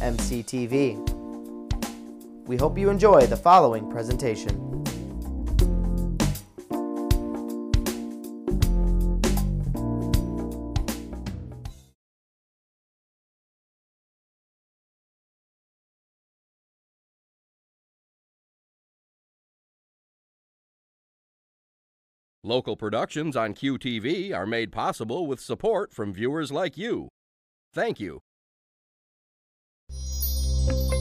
mctv. We hope you enjoy the following presentation. Local productions on QTV are made possible with support from viewers like you. Thank you. Thank you.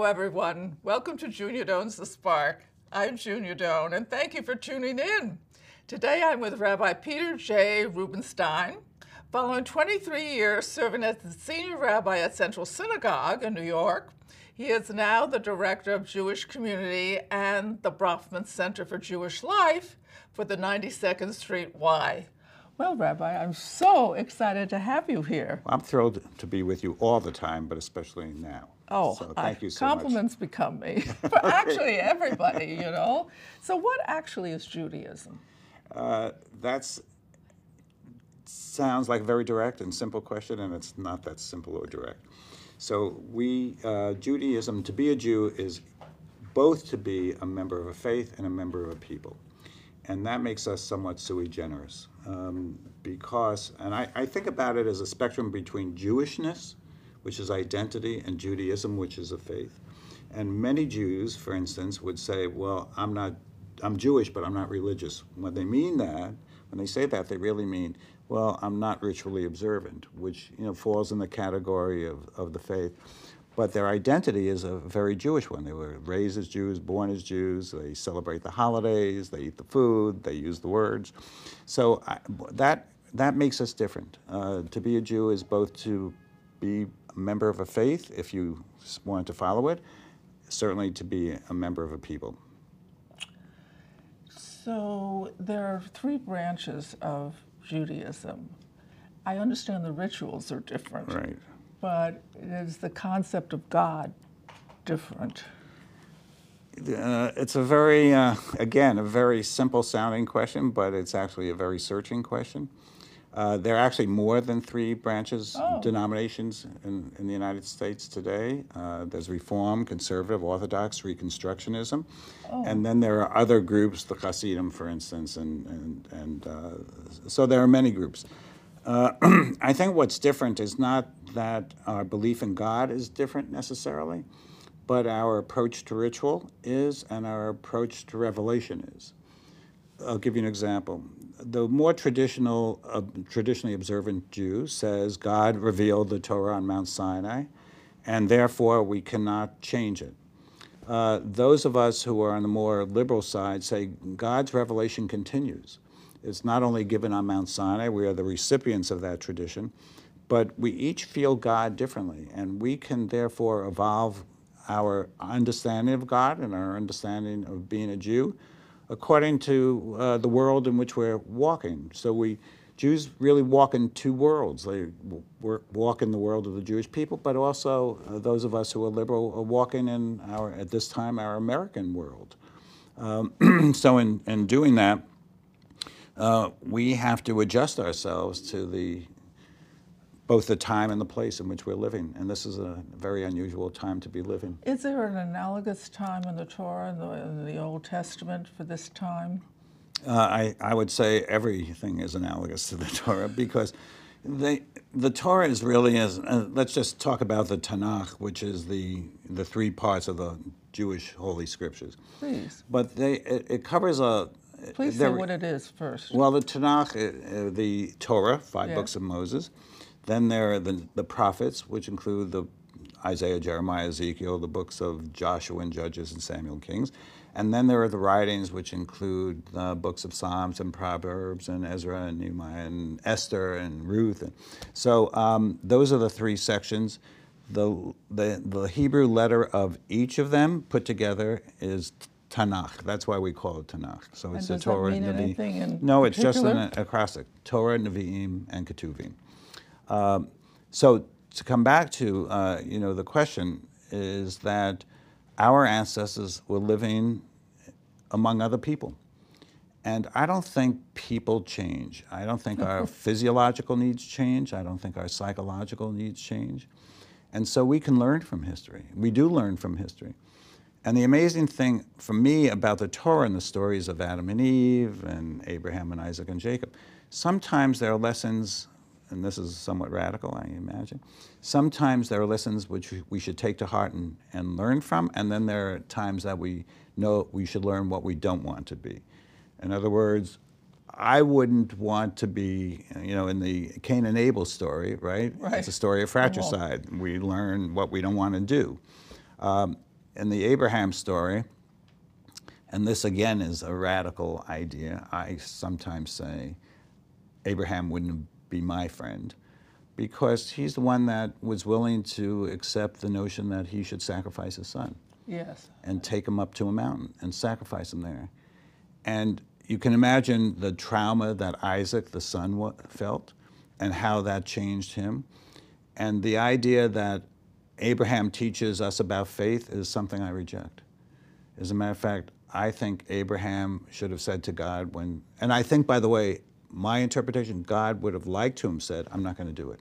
Hello, everyone. Welcome to Junia Doan's The Spark. I'm Junior Doan, and thank you for tuning in. Today I'm with Rabbi Peter J. Rubinstein. Following 23 years serving as the senior rabbi at Central Synagogue in New York, he is now the director of Jewish Community and the Bronfman Center for Jewish Life for the 92nd Street Y. Well, Rabbi, I'm so excited to have you here. I'm thrilled to be with you all the time, but especially now. Oh, so I- thank you so compliments become me but actually everybody, you know. So, what actually is Judaism? much. Uh, that's sounds like a very direct and simple question, and it's not that simple or direct. So we uh, Judaism to be a Jew is both to be a member of a faith and a member of a people, and that makes us somewhat sui generis. Um, because, and I, I think about it as a spectrum between Jewishness, which is identity, and Judaism, which is a faith. And many Jews, for instance, would say, "Well, I'm not, I'm Jewish, but I'm not religious." When they mean that, when they say that, they really mean, "Well, I'm not ritually observant," which you know falls in the category of, of the faith. But their identity is a very Jewish one. They were raised as Jews, born as Jews. They celebrate the holidays. They eat the food. They use the words. So I, that that makes us different. Uh, to be a Jew is both to be member of a faith, if you s- want to follow it, certainly to be a member of a people. So, there are three branches of Judaism. I understand the rituals are different, Right. but is the concept of God different? Uh, it's a very, uh, again, a very simple sounding question, but it's actually a very searching question. Uh, there are actually more than three branches, Oh. denominations in, in the United States today. Uh, there's Reform, Conservative, Orthodox, Reconstructionism. And then there are other groups, the Hasidim, for instance, and, and, and uh, so there are many groups. Uh, I think what's different is not that our belief in God is different necessarily, but our approach to ritual is and our approach to revelation is. I'll give you an example. The more traditional, uh, traditionally observant Jew says God revealed the Torah on Mount Sinai, and therefore we cannot change it. Uh, those of us who are on the more liberal side say God's revelation continues. It's not only given on Mount Sinai, we are the recipients of that tradition, but we each feel God differently, and we can therefore evolve our understanding of God and our understanding of being a Jew according to uh, the world in which we're walking. So we Jews really walk in two worlds. They walk in the world of the Jewish people, but also uh, those of us who are liberal are walking in our at this time our American world. Um, so in, in doing that, uh, we have to adjust ourselves to the both the time and the place in which we're living, and this is a very unusual time to be living. Is there an analogous time in the Torah and the, in the Old Testament for this time? Uh, I, I would say everything is analogous to the Torah because The, the Torah is really as uh, let's just talk about the Tanakh, which is the the three parts of the Jewish holy scriptures. Please. But they it, it covers a. Please say what it is first. Well, the Tanakh, uh, uh, the Torah, five books of Moses. Then there are the, the prophets, which include the Isaiah, Jeremiah, Ezekiel, the books of Joshua and Judges and Samuel and Kings. And then there are the writings, which include the books of Psalms and Proverbs and Ezra and Nehemiah and Esther and Ruth. And so um, those are the three sections. The, the, the Hebrew letter of each of them put together is Tanakh. That's why we call it Tanakh. So it's the Torah. mean Nevi- anything in no, it's just an acrostic: Torah, Nevi'im, and Ketuvim. Um, so to come back to uh, you know the question is that our ancestors were living among other people. And I don't think people change. I don't think our physiological needs change. I don't think our psychological needs change. And so we can learn from history. We do learn from history. And the amazing thing for me about the Torah and the stories of Adam and Eve and Abraham and Isaac and Jacob, sometimes there are lessons, and this is somewhat radical, I imagine. Sometimes there are lessons which we should take to heart and, and learn from, and then there are times that we know we should learn what we don't want to be. In other words, I wouldn't want to be, you know, in the Cain and Abel story, right? Right. It's a story of fratricide. We learn what we don't want to do. Um, in the Abraham story, and this again is a radical idea, I sometimes say Abraham wouldn't be my friend because he's the one that was willing to accept the notion that he should sacrifice his son Yes. and take him up to a mountain and sacrifice him there. And you can imagine the trauma that Isaac, the son, felt and how that changed him. And the idea that Abraham teaches us about faith is something I reject. As a matter of fact, I think Abraham should have said to God when, and I think, by the way, my interpretation, God would have liked to have said, I'm not going to do it.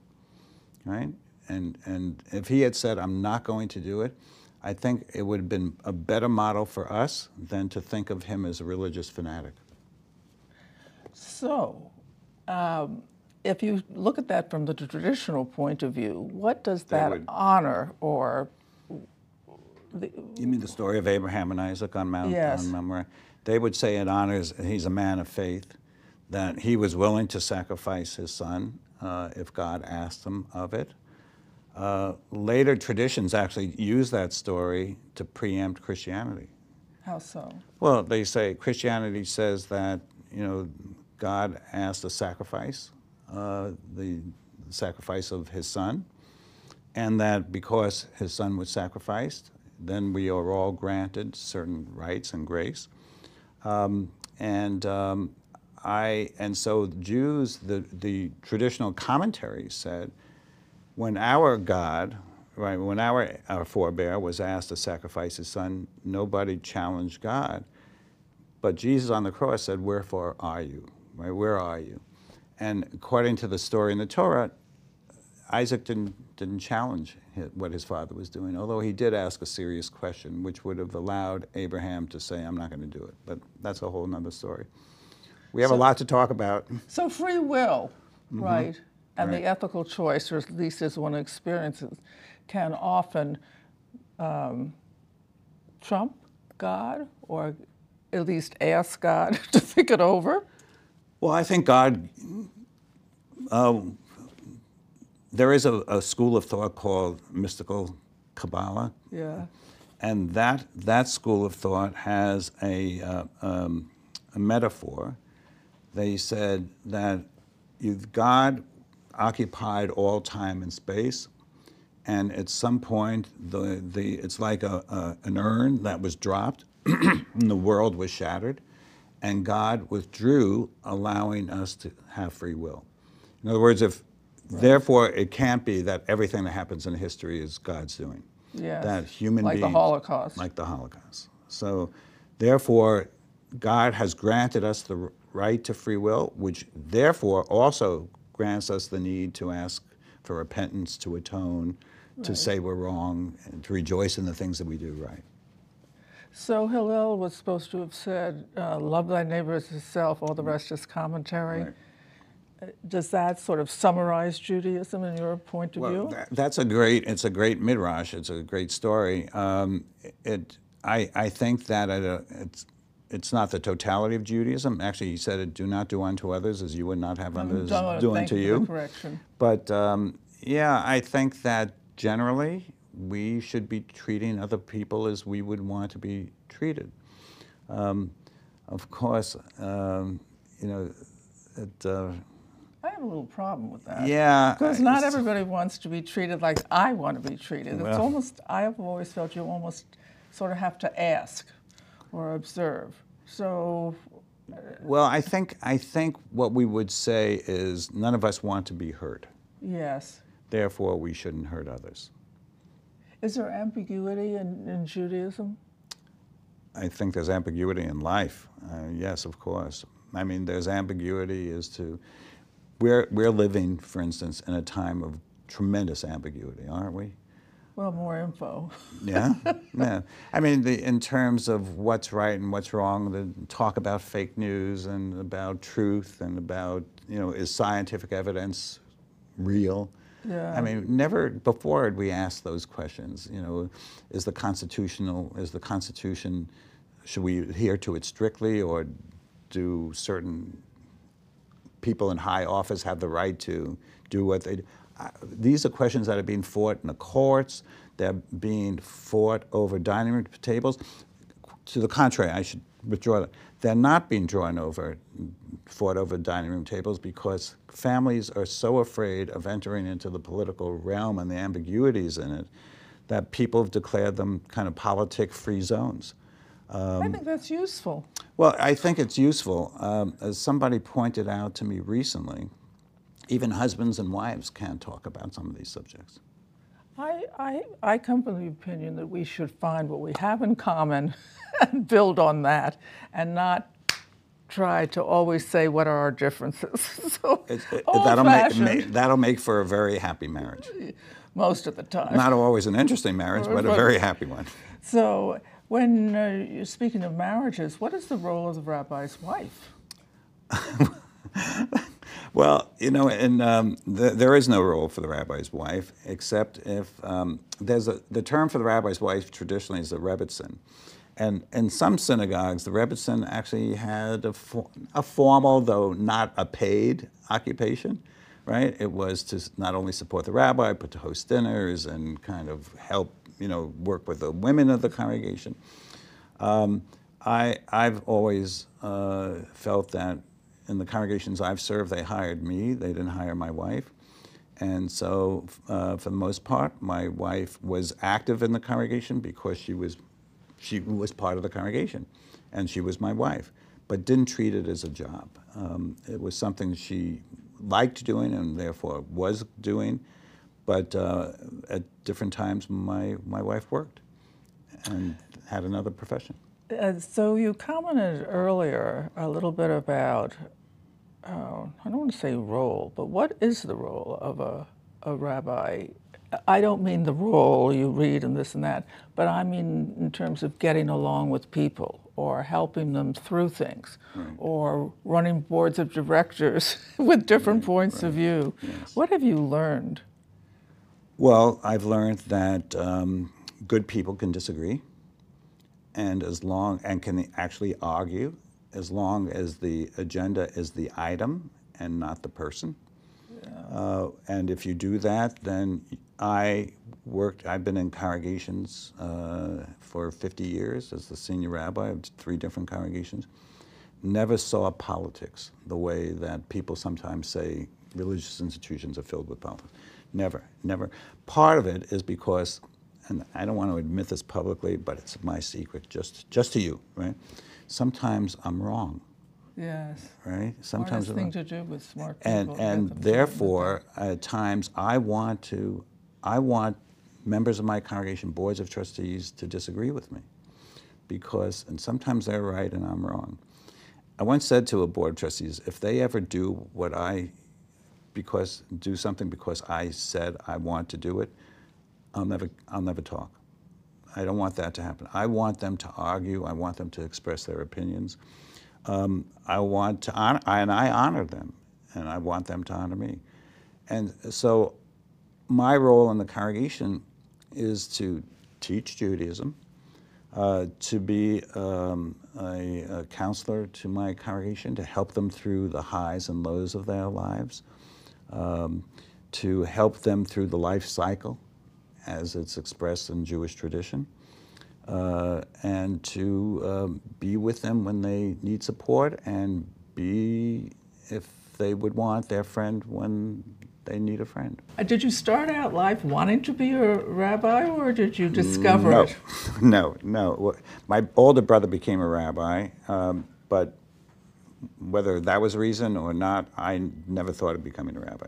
Right? And, and if he had said, I'm not going to do it, I think it would have been a better model for us than to think of him as a religious fanatic. So, um, if you look at that from the traditional point of view, what does that would- honor or You mean the story of Abraham and Isaac on Mount, Yes. on Mount Moriah? They would say it honors, he's a man of faith, that he was willing to sacrifice his son uh, if God asked him of it. Uh, later traditions actually use that story to preempt Christianity. how so? Well, they say Christianity says that you know God asked a sacrifice, uh, the sacrifice of His Son, and that because His Son was sacrificed, then we are all granted certain rights and grace. Um, and um, I and so Jews, the the traditional commentaries said, when our God, right, when our our forebear was asked to sacrifice his son, nobody challenged God. But Jesus on the cross said, Wherefore are you? Right? Where are you? And according to the story in the Torah, Isaac didn't, didn't challenge hi- what his father was doing, although he did ask a serious question, which would have allowed Abraham to say, I'm not going to do it. But that's a whole nother story. We have a lot to talk about. So free will, right, and Right. the ethical choice, or at least as one experiences, can often um, trump God, or at least ask God to think it over. Well, I think God. Uh, there is a, a school of thought called mystical Kabbalah, Yeah. and that that school of thought has a, uh, um, a metaphor. They said that you've, God occupied all time and space, and at some point, the, the it's like a, a, an urn that was dropped, and the world was shattered, and God withdrew, allowing us to have free will. In other words, if therefore it can't be that everything that happens in history is God's doing. Yes. That human Like the Holocaust. like the Holocaust. So, therefore, God has granted us the right to free will, which therefore also grants us the need to ask for repentance, to atone, to say we're wrong, and to rejoice in the things that we do right. So Hillel was supposed to have said, uh, "Love thy neighbor as yourself." All the rest is commentary. Right. does that sort of summarize Judaism in your point of Well, view? that, that's a great. It's a great midrash. It's a great story. Um, it. I. I think that it, uh, it's. Not the totality of Judaism. Actually, he said it: "Do not do unto others as you would not have others Don't- do unto you correction. But um, yeah, I think that generally we should be treating other people as we would want to be treated. Um, of course, um, you know, it, uh, I have a little problem with that. yeah. Because not everybody wants to be treated like I want to be treated. It's almost, I have always felt you almost sort of have to ask or observe. So, Well, I think I think what we would say is none of us want to be hurt. yes. Therefore, we shouldn't hurt others. Is there ambiguity in, in Judaism? I think there's ambiguity in life. Uh, yes, of course. I mean, there's ambiguity as to we're we're living, for instance, in a time of tremendous ambiguity, aren't we? Well, more info. Yeah, yeah. I mean, the, in terms of what's right and what's wrong, the talk about fake news and about truth and about you know is scientific evidence real? Yeah. I mean, never before had we asked those questions. You know, is the constitutional is the Constitution should we adhere to it strictly or do certain people in high office have the right to do what they do? These are questions that are being fought in the courts. They're being fought over dining room tables. To the contrary, I should withdraw that. They're not being drawn over, fought over dining room tables because families are so afraid of entering into the political realm and the ambiguities in it that people have declared them kind of politic-free zones. I think that's useful. Well, I think it's useful. Um, as somebody pointed out to me recently, even husbands and wives can't talk about some of these subjects. I, I, I come from the opinion that we should find what we have in common and build on that and not try to always say what are our differences. so It- it- that'll, make, old-fashioned that'll make for a very happy marriage. most of the time. Not always an interesting marriage, but a very happy one. So when uh, you're speaking of marriages, what is the role of the rabbi's wife? Well, you know, and um, th- there is no role for the rabbi's wife, except if um, there's a the term for the rabbi's wife traditionally is the rebbetzin, and in some synagogues, the rebbetzin actually had a, for- a formal, though not a paid, occupation. Right? It was to not only support the rabbi, but to host dinners and kind of help, you know, work with the women of the congregation. Um, I, I've always uh, felt that in the congregations I've served, they hired me, they didn't hire my wife. And so, uh, for the most part, my wife was active in the congregation because she was, she was part of the congregation, and she was my wife, but didn't treat it as a job. Um, it was something she liked doing and therefore was doing, but uh, at different times, my, my wife worked and had another profession. Uh, so you commented earlier a little bit about, uh, I don't want to say role, but what is the role of a, a rabbi? I don't mean the role you read and this and that, but I mean in terms of getting along with people or helping them through things or running boards of directors with different points of view. What have you learned? Well, I've learned that um, good people can disagree, and as long and can actually argue, as long as the agenda is the item and not the person. Uh, and if you do that, then I worked. I've been in congregations uh, for 50 years as the senior rabbi of three different congregations. Never saw politics the way that people sometimes say religious institutions are filled with politics. Never, never. Part of it is because, and I don't want to admit this publicly, but it's my secret, just just to you, right? Sometimes I'm wrong, Yes. right? Smartest I'm thing to do with smart people. and to get them and therefore at times I want to I want members of my congregation boards of trustees to disagree with me because and sometimes they're right and I'm wrong. I once said to a board of trustees if they ever do what I because do something because I said I want to do it I'll never I'll never talk. I don't want that to happen. I want them to argue. I want them to express their opinions. Um, I want to honor, and I honor them. and I want them to honor me. And so my role in the congregation is to teach Judaism, uh, to be um, a, a, counselor to my congregation, to help them through the highs and lows of their lives, um, to help them through the life cycle as it's expressed in Jewish tradition, uh, and to um, be with them when they need support and be, if they would want, their friend when they need a friend. Uh, did you start out life wanting to be a rabbi, or did you discover no. it? No, no. My older brother became a rabbi, um, but whether that was a reason or not, I never thought of becoming a rabbi.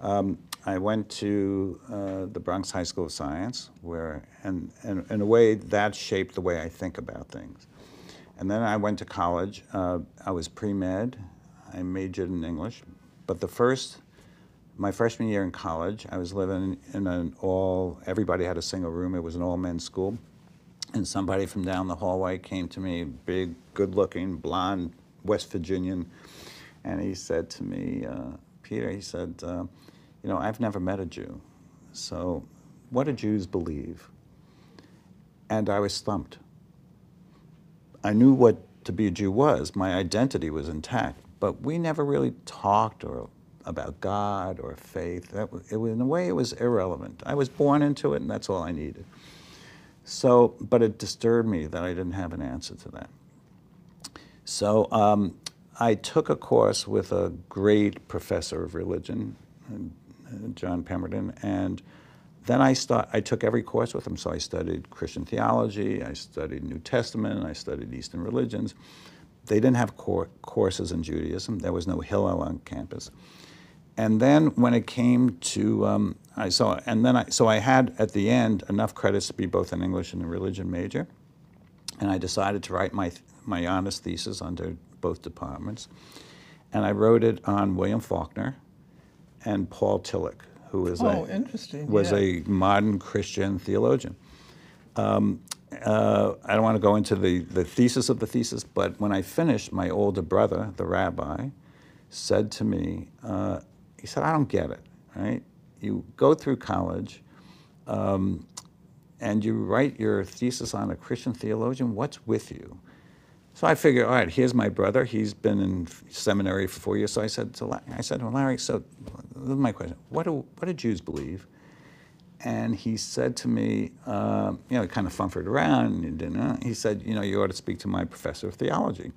Um, I went to uh, the Bronx High School of Science, where, and, and in a way, that shaped the way I think about things. And then I went to college. Uh, I was pre med. I majored in English. But the first my freshman year in college, I was living in an all, everybody had a single room. It was an all men's school. And somebody from down the hallway came to me, big, good looking, blonde West Virginian. And he said to me, uh, Peter, he said, uh, You know, I've never met a Jew. So what do Jews believe? And I was stumped. I knew what to be a Jew was, my identity was intact, but we never really talked or about God or faith. That, it, in a way, it was irrelevant. I was born into it, and that's all I needed. So, but it disturbed me that I didn't have an answer to that. So um, I took a course with a great professor of religion, John Pemberton, and then I, start, I took every course with him. So I studied Christian theology, I studied New Testament, I studied Eastern religions. They didn't have courses in Judaism. There was no Hillel on campus. And then when it came to, um, I saw, and then I, so I had at the end enough credits to be both an English and a religion major. And I decided to write my, my honest thesis under both departments. And I wrote it on William Faulkner and Paul Tillich, who is oh, a, was yeah. a modern Christian theologian. Um, uh, I don't want to go into the, the thesis of the thesis, but when I finished, my older brother, the rabbi, said to me, uh, he said, I don't get it, right? You go through college um, and you write your thesis on a Christian theologian, what's with you? So I figured, all right, here's my brother. He's been in seminary for four years. So I said to Larry, I said, well, Larry, so this is my question. What do, what do Jews believe? And he said to me, uh, you know, he kind of fumbled around. And didn't, he said, you know, you ought to speak to my professor of theology.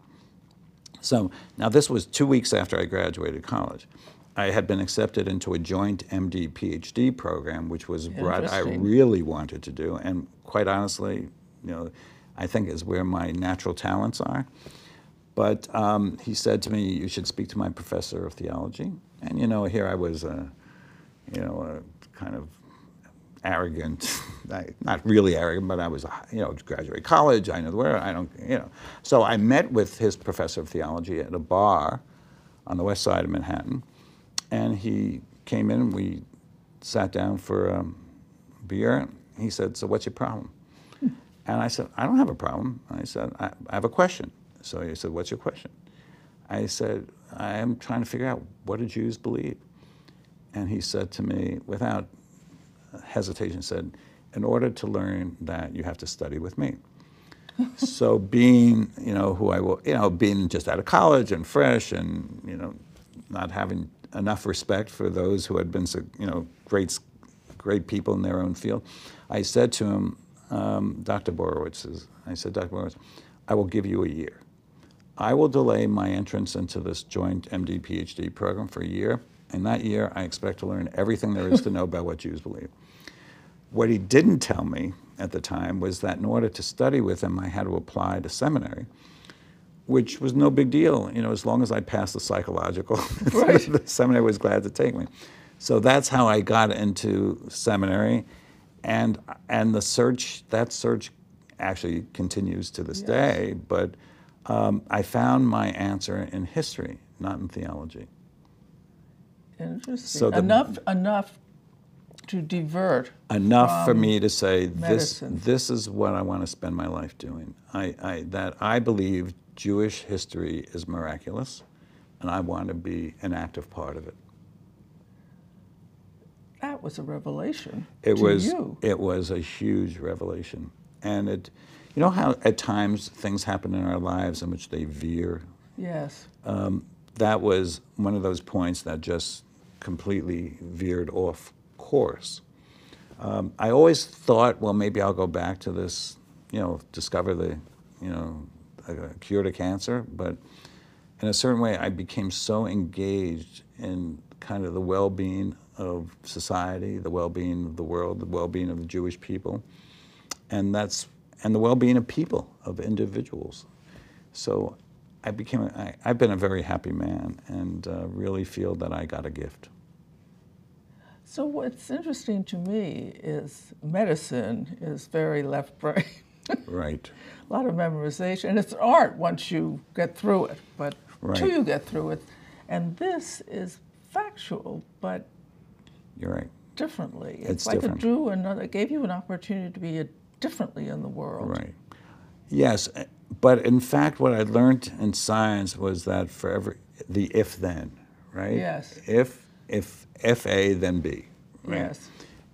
So now this was two weeks after I graduated college. I had been accepted into a joint MD PhD program, which was what I really wanted to do. And quite honestly, you know, I think is where my natural talents are. But um, he said to me, "You should speak to my professor of theology." And you know, here I was, a, you know, a kind of arrogant, not really arrogant, but I was, you know, graduate college. I know where I don't, you know. So I met with his professor of theology at a bar on the west side of Manhattan and he came in and we sat down for a beer. He said, So what's your problem? And I said, I don't have a problem. I said, I, I have a question. So he said, What's your question? I said, I am trying to figure out what do Jews believe? And he said to me, without hesitation, said, In order to learn that, you have to study with me. so being, you know, who I will, you know, being just out of college and fresh and, you know, not having enough respect for those who had been, you know, great, great people in their own field. I said to him, um, Dr. Borowitz, I said, Dr. Borowitz, I will give you a year. I will delay my entrance into this joint MD PhD program for a year. In that year, I expect to learn everything there is to know about what Jews believe. What he didn't tell me at the time was that in order to study with him, I had to apply to seminary which was no big deal, you know, as long as I passed the psychological. Right. the seminary was glad to take me. So that's how I got into seminary, and and the search that search actually continues to this yes. day. But um, I found my answer in history, not in theology. Interesting. So the, enough enough to divert. Enough for me to say medicine. this this is what I want to spend my life doing. I, I that I believe Jewish history is miraculous. and I want to be an active part of it. That was a revelation It to was you. it was a huge revelation, and it, you know how at times things happen in our lives in which they veer. yes. That was one of those points that just completely veered off course. Um, I always thought, well, maybe I'll go back to this, you know, discover the, you know, cure to cancer. But in a certain way, I became so engaged in kind of the well-being of society, the well-being of the world, the well-being of the Jewish people, and that's and the well-being of people, of individuals. So I became, a, I, I've been a very happy man, and uh, really feel that I got a gift. So what's interesting to me is medicine is very left brain. Right. a lot of memorization, and it's art once you get through it, but Right. till you get through it. And this is factual, but You're right. differently. It's like different. it drew another, gave you an opportunity to be a, differently in the world. Right. Yes, eh, but in fact, what I learned in science was that for every the if then, right? Yes. If if if A then B. Right? Yes.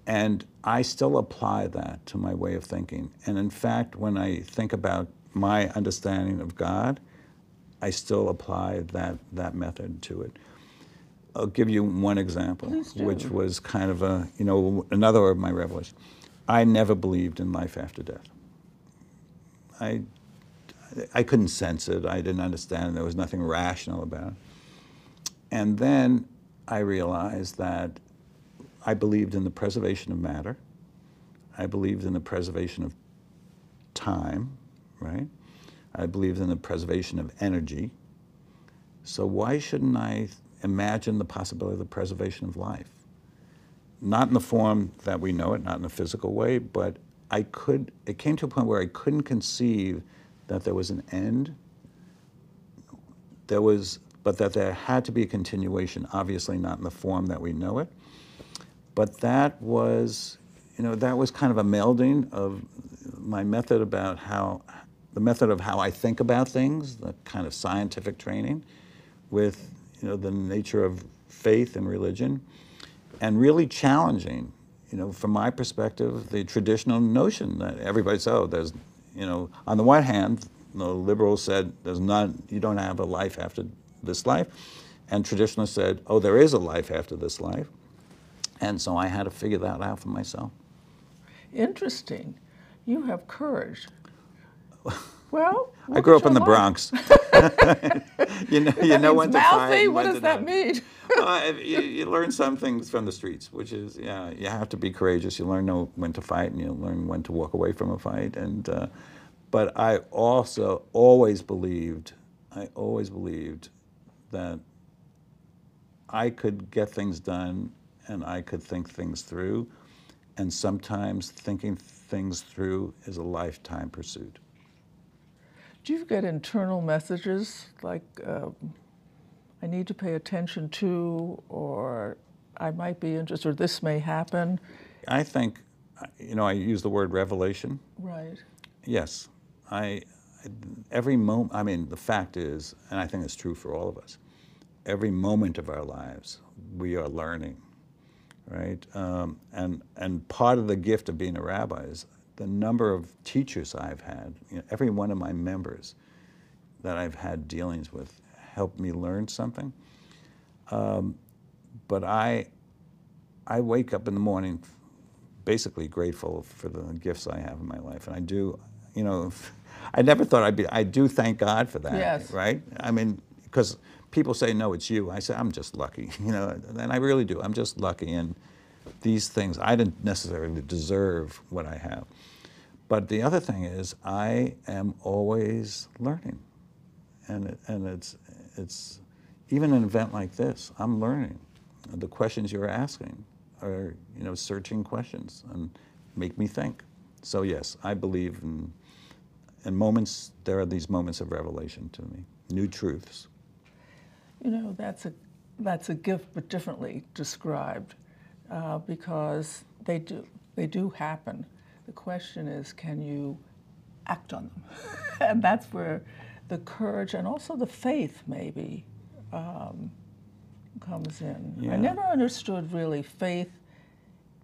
And I still apply that to my way of thinking. And in fact, when I think about my understanding of God, I still apply that that method to it. I'll give you one example, which was kind of a you know another of my revelations. I never believed in life after death. I, I couldn't sense it. I didn't understand. There was nothing rational about it. And then I realized that I believed in the preservation of matter. I believed in the preservation of time, right? I believed in the preservation of energy. So why shouldn't I imagine the possibility of the preservation of life? Not in the form that we know it, not in a physical way, but I could, it came to a point where I couldn't conceive that there was an end. There was, but that there had to be a continuation, obviously not in the form that we know it. But that was, you know, that was kind of a melding of my method about how, the method of how I think about things, the kind of scientific training, with, you know, the nature of faith and religion, and really challenging, you know, from my perspective, the traditional notion that everybody says, oh, there's, you know, on the one hand, the liberals said there's not, you don't have a life after this life, and traditionalists said, oh, there is a life after this life. And so I had to figure that out for myself. Interesting. You have courage. Well, I grew up in the life. Bronx. you know, you know when to fight. mouthy? What does that mean? uh, you, you learn some things from the streets, which is, yeah, you have to be courageous. You learn know when to fight, and you learn when to walk away from a fight. And, uh, but I also always believed, I always believed that I could get things done, and I could think things through, and sometimes thinking things through is a lifetime pursuit. Do you get internal messages like, um, I need to pay attention to, or I might be interested, or this may happen? I think, you know, I use the word revelation. Right. Yes, I, I- every moment, I mean, the fact is, and I think it's true for all of us, every moment of our lives, we are learning, right? Um, and, and part of the gift of being a rabbi is the number of teachers I've had, you know, every one of my members that I've had dealings with helped me learn something. Um, but I, I wake up in the morning basically grateful for the gifts I have in my life. And I do, you know, I never thought I'd be, I do thank God for that, Yes. right? I mean, because people say, no, it's you. I say, I'm just lucky, you know, and I really do. I'm just lucky. And these things, I didn't necessarily deserve what I have. But the other thing is, I am always learning. And, and it's, it's, even an event like this, I'm learning. The questions you're asking are, you know, searching questions and make me think. So yes, I believe in, in moments, there are these moments of revelation to me, new truths. You know, that's a, that's a gift, but differently described, uh, because they do, they do happen. The question is, can you act on them? and that's where the courage and also the faith, maybe, um, comes in. Yeah. I never understood really faith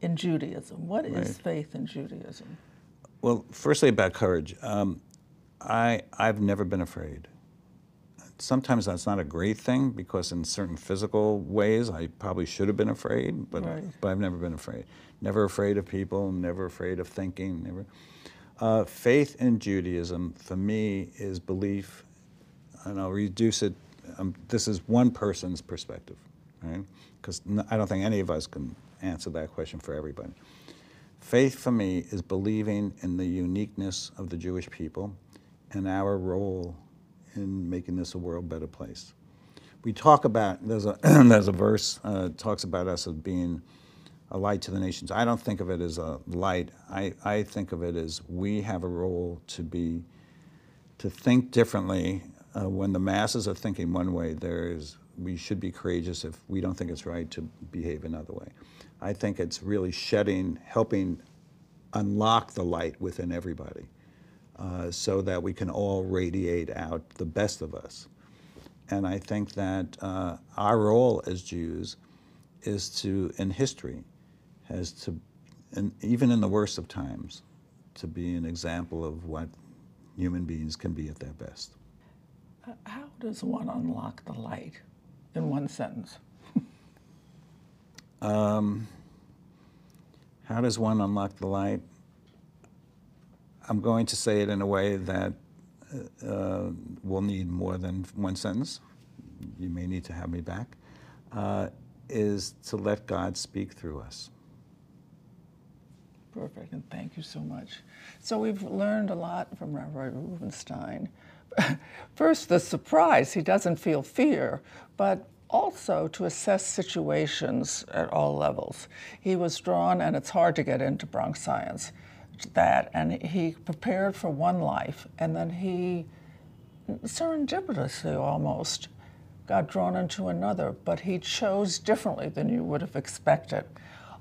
in Judaism. What is Right. faith in Judaism? Well, firstly about courage. Um, I I've never been afraid. Sometimes that's not a great thing because in certain physical ways I probably should have been afraid, but Right. but I've never been afraid. Never afraid of people. Never afraid of thinking. Never. Uh, faith in Judaism for me is belief, and I'll reduce it. Um, this is one person's perspective, right? Because I don't think any of us can answer that question for everybody. Faith for me is believing in the uniqueness of the Jewish people and our role in making this a world better place. We talk about there's a there's a verse uh, talks about us as being a light to the nations. I don't think of it as a light. I, I think of it as we have a role to be to think differently. Uh, when the masses are thinking one way, there is we should be courageous if we don't think it's right to behave another way. I think it's really shedding, helping unlock the light within everybody, uh, so that we can all radiate out the best of us. And I think that uh, our role as Jews is to, in history, has to, and even in the worst of times, to be an example of what human beings can be at their best. How does one unlock the light in one sentence? How does one unlock the light? I'm going to say it in a way that uh, will need more than one sentence. You may need to have me back. Uh, is to let God speak through us. Perfect, and thank you so much. So we've learned a lot from Rabbi Rubinstein. First, the surprise, he doesn't feel fear, but also to assess situations at all levels. He was drawn, and it's hard to get into Bronx science, that, and he prepared for one life, and then he serendipitously almost got drawn into another, but he chose differently than you would have expected.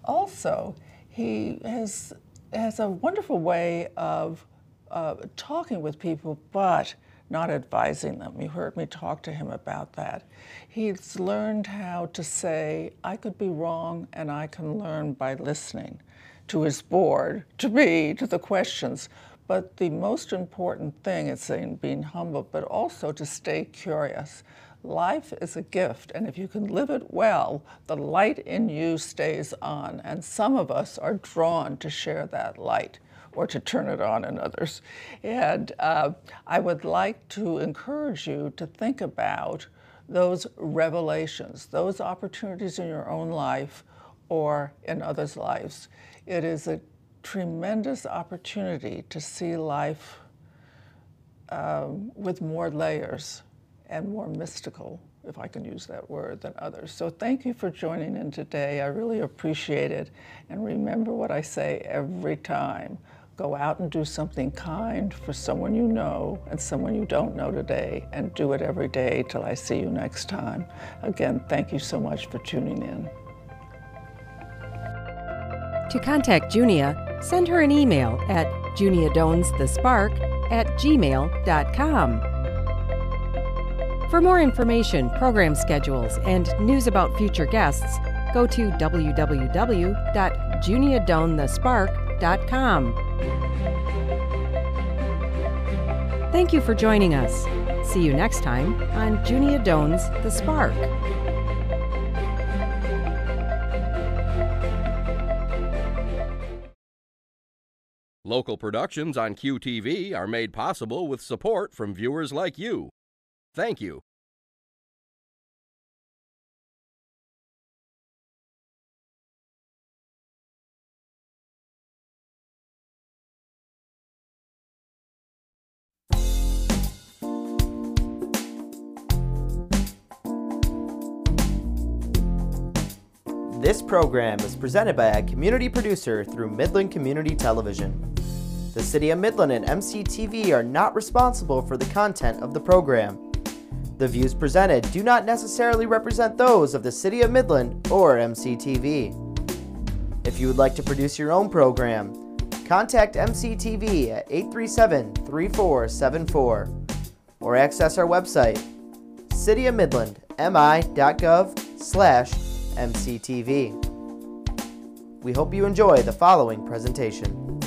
Also, he has, has a wonderful way of uh, talking with people, but not advising them. You heard me talk to him about that. He's learned how to say, I could be wrong, and I can learn by listening to his board, to me, to the questions. But the most important thing is saying being humble, but also to stay curious. Life is a gift, and if you can live it well, the light in you stays on. And some of us are drawn to share that light or to turn it on in others. And uh, I would like to encourage you to think about those revelations, those opportunities in your own life or in others' lives. It is a tremendous opportunity to see life um, with more layers and more mystical, if I can use that word, than others. So thank you for joining in today. I really appreciate it. And remember what I say every time go out and do something kind for someone you know and someone you don't know today, and do it every day till I see you next time. Again, thank you so much for tuning in. To contact Junia, send her an email at juniadonsthespark at gmail.com. For more information, program schedules, and news about future guests, go to www.juniadonthespark.com. Thank you for joining us. See you next time on Junia Doan's The Spark. Local productions on QTV are made possible with support from viewers like you. Thank you. This program is presented by a community producer through Midland Community Television. The City of Midland and MCTV are not responsible for the content of the program. The views presented do not necessarily represent those of the City of Midland or MCTV. If you would like to produce your own program, contact MCTV at 837 3474 or access our website, cityofmidland.mctv.com. mi.gov/mctv. We hope you enjoy the following presentation.